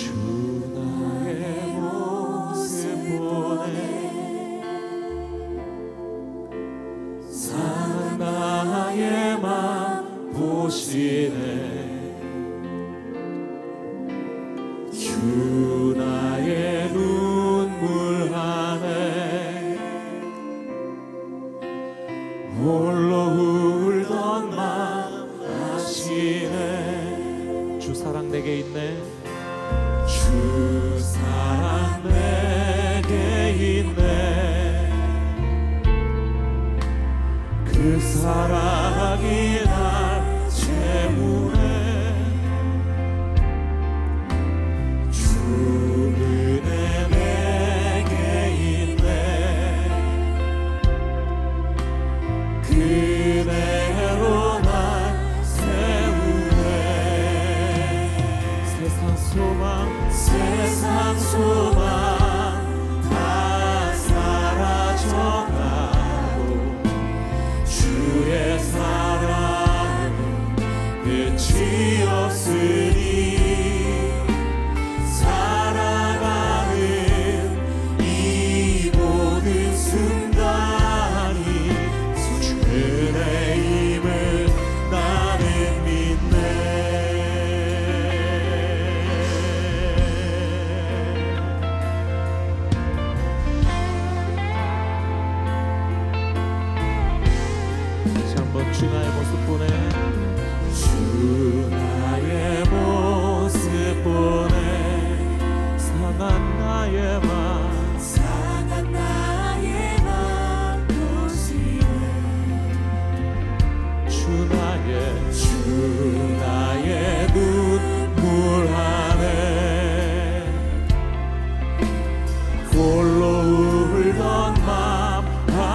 주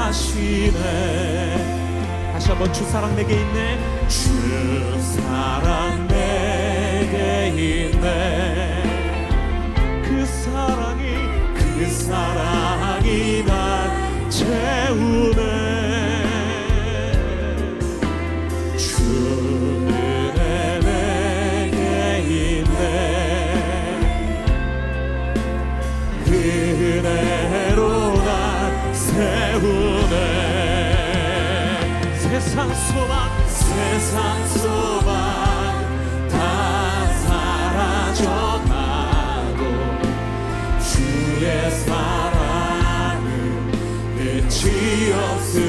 아시네. 다시 한번 주 사랑 내게 있네. 주 사랑 내게 있네. 그 사랑이 그 사랑이 날 채우네 세우네 세상 소망 세상 소망 다 사라져가고 주의 사랑은 끝이 없으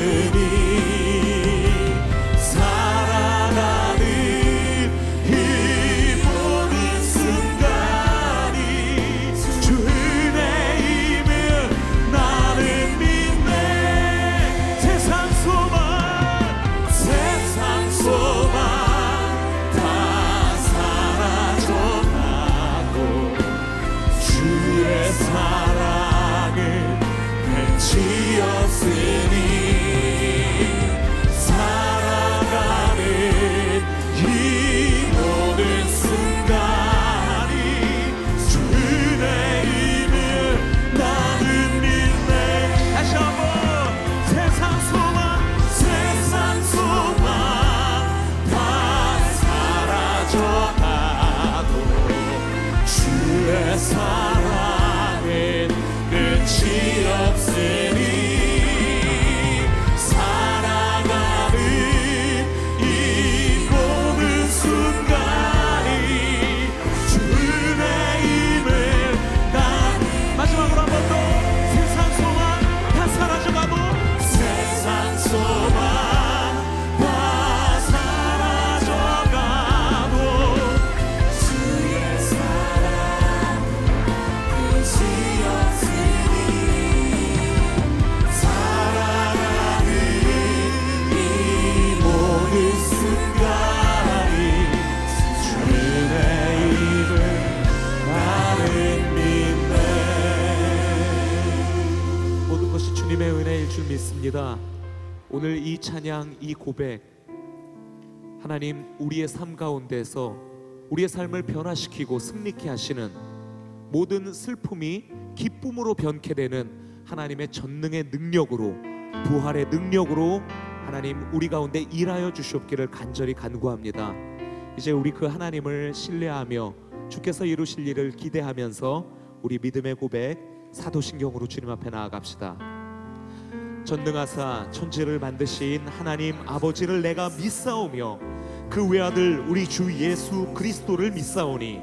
이 찬양 이 고백 하나님 우리의 삶 가운데서 우리의 삶을 변화시키고 승리케 하시는 모든 슬픔이 기쁨으로 변케 되는 하나님의 전능의 능력으로 부활의 능력으로 하나님 우리 가운데 일하여 주시옵기를 간절히 간구합니다. 이제 우리 그 하나님을 신뢰하며 주께서 이루실 일을 기대하면서 우리 믿음의 고백 사도신경으로 주님 앞에 나아갑시다. 전능하사 천지를 만드신 하나님 아버지를 내가 믿사오며 그 외아들 우리 주 예수 그리스도를 믿사오니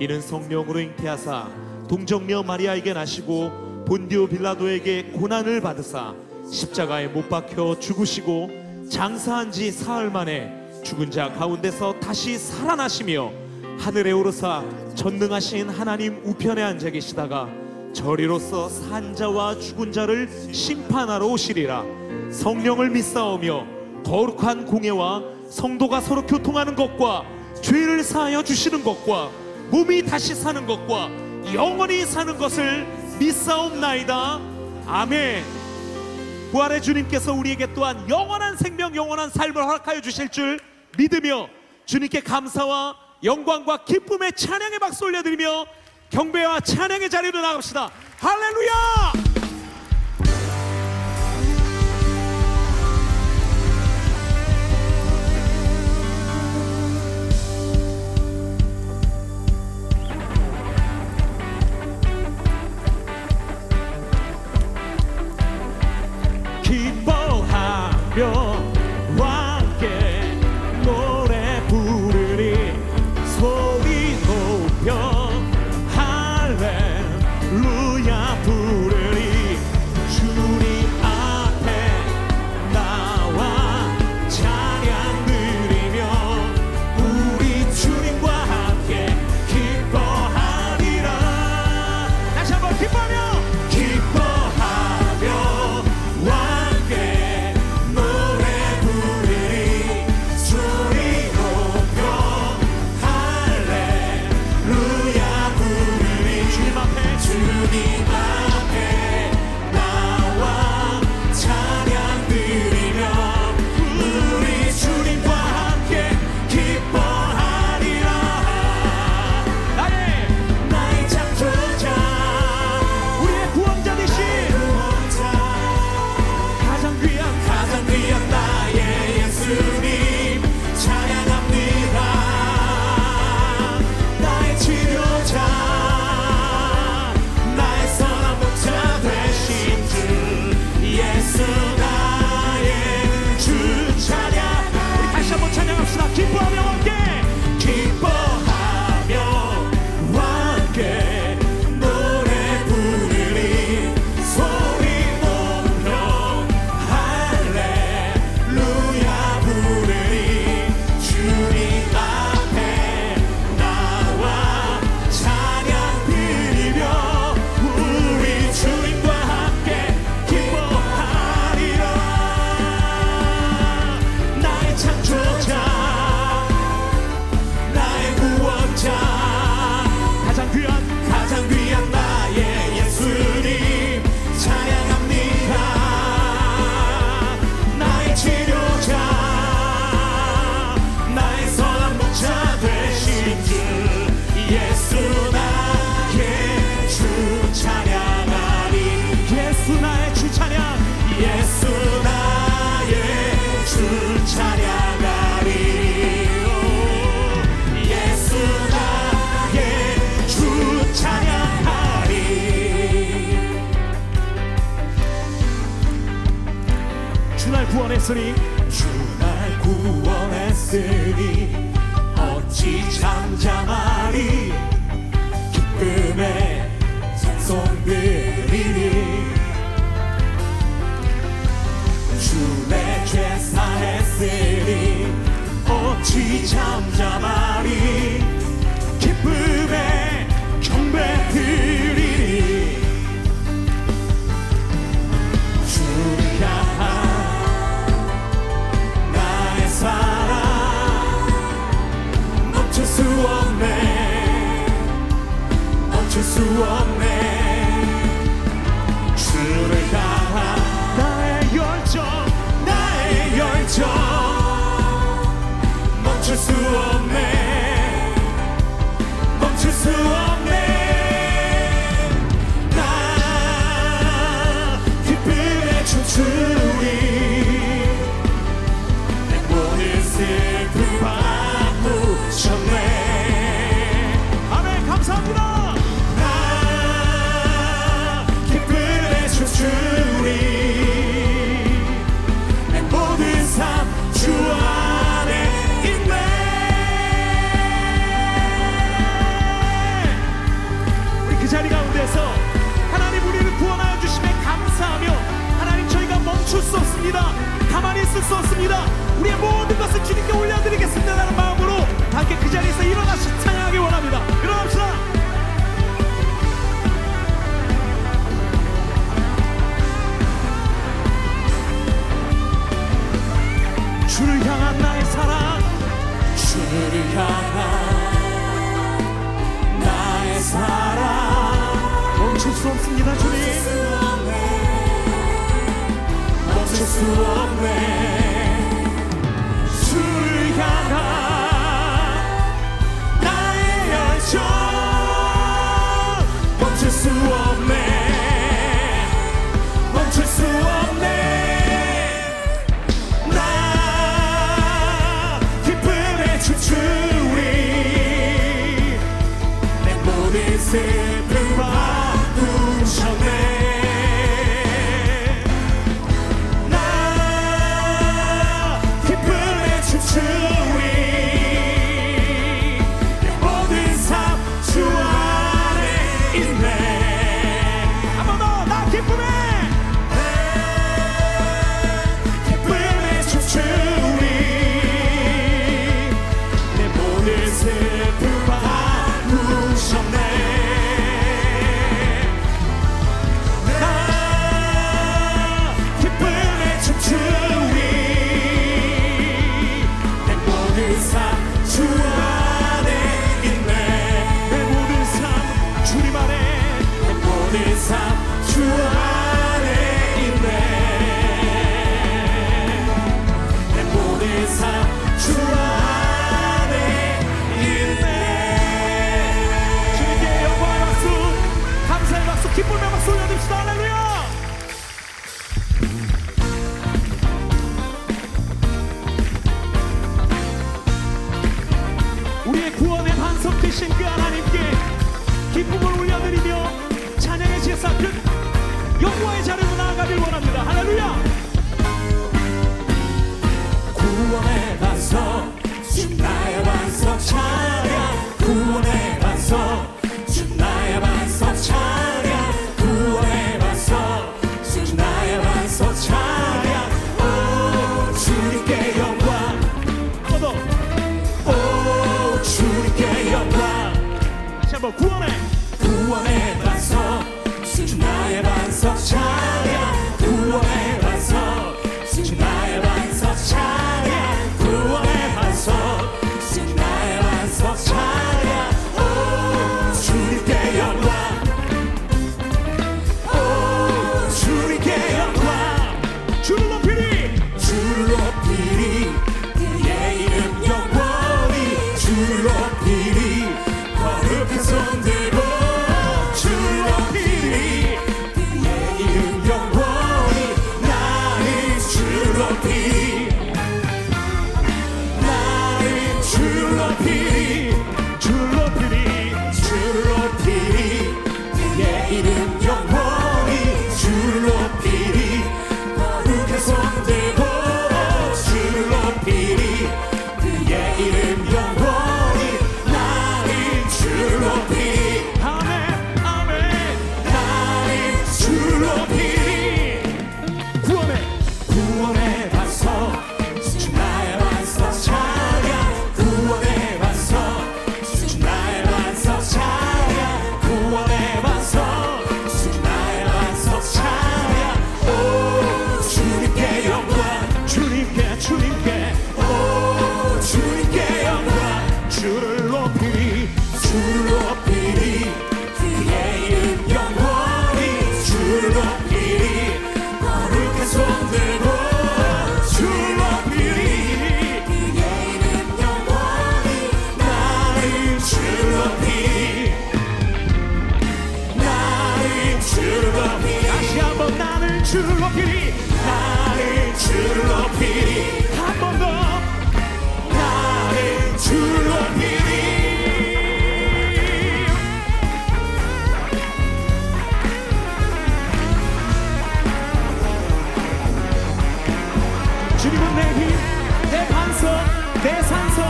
이는 성령으로 잉태하사 동정녀 마리아에게 나시고 본디오 빌라도에게 고난을 받으사 십자가에 못 박혀 죽으시고 장사한 지 사흘 만에 죽은 자 가운데서 다시 살아나시며 하늘에 오르사 전능하신 하나님 우편에 앉아 계시다가 저리로서 산 자와 죽은 자를 심판하러 오시리라. 성령을 믿사오며 거룩한 공예와 성도가 서로 교통하는 것과 죄를 사하여 주시는 것과 몸이 다시 사는 것과 영원히 사는 것을 믿사옵나이다. 아멘. 부활의 주님께서 우리에게 또한 영원한 생명 영원한 삶을 허락하여 주실 줄 믿으며 주님께 감사와 영광과 기쁨의 찬양의 박수 올려드리며 경배와 찬양의 자리로 나갑시다. 할렐루야 주날 구원했으니 주날 구원했으니 어찌 잠잠하리? 기쁨에 찬송 드리니. 주 내 죄 사했으니 그를 향한 나의 사랑. 멈출 수 없습니다 주님. 멈출 수 없네. 멈출 수 없네. A woman. 주를 높이리. 나를 주를 높이리. 한 번 더. 나를 주를 높이리. 주님은 내 힘, 내 반석, 내 산석,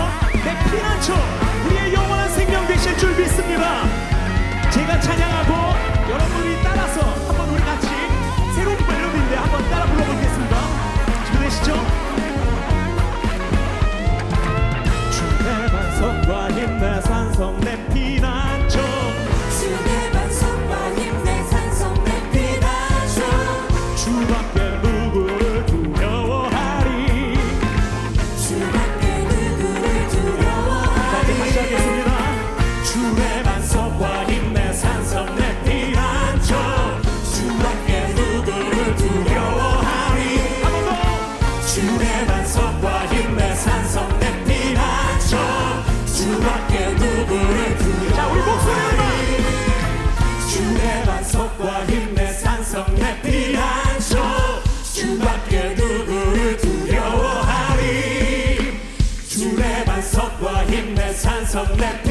내 피난처, 우리의 영원한 생명 되실 줄 믿습니다. 제가 찬양하고 여러분이 따라 따라 불러보겠습니다. 준비되시죠? 주내 반성과 힘내 산성 내 피난 to let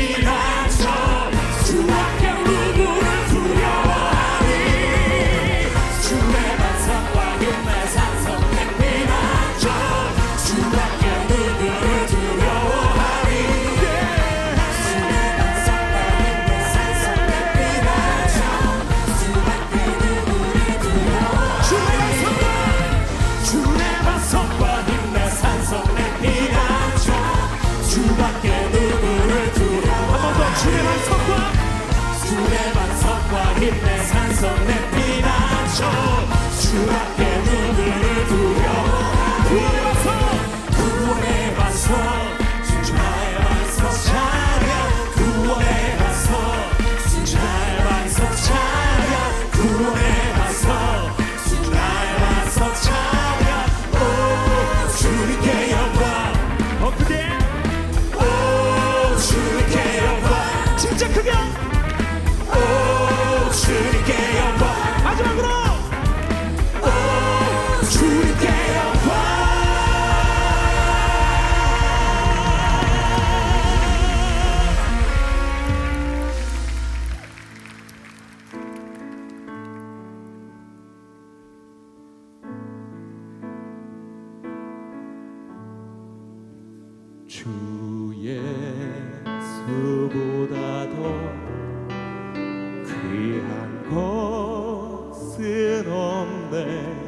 주 예수보다 더 귀한 것은 없네.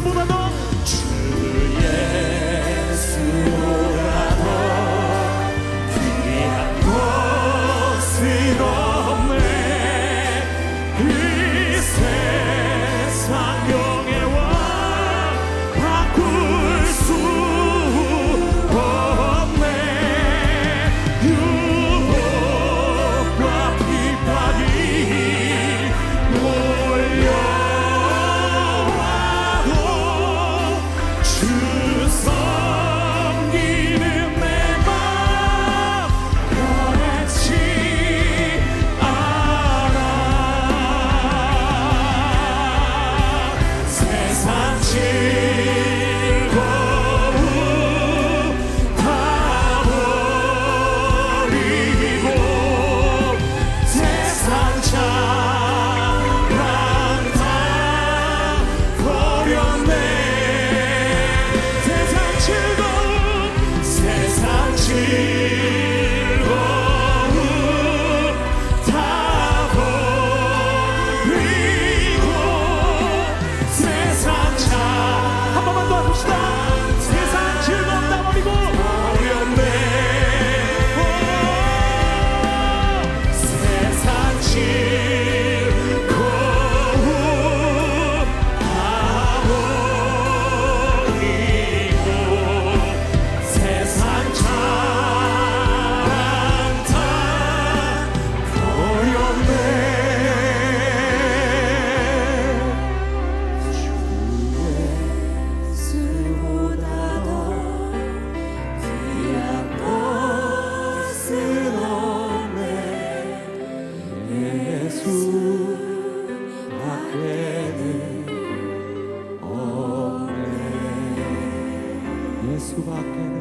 su mudador. 예수밖에는 없네. 예수밖에는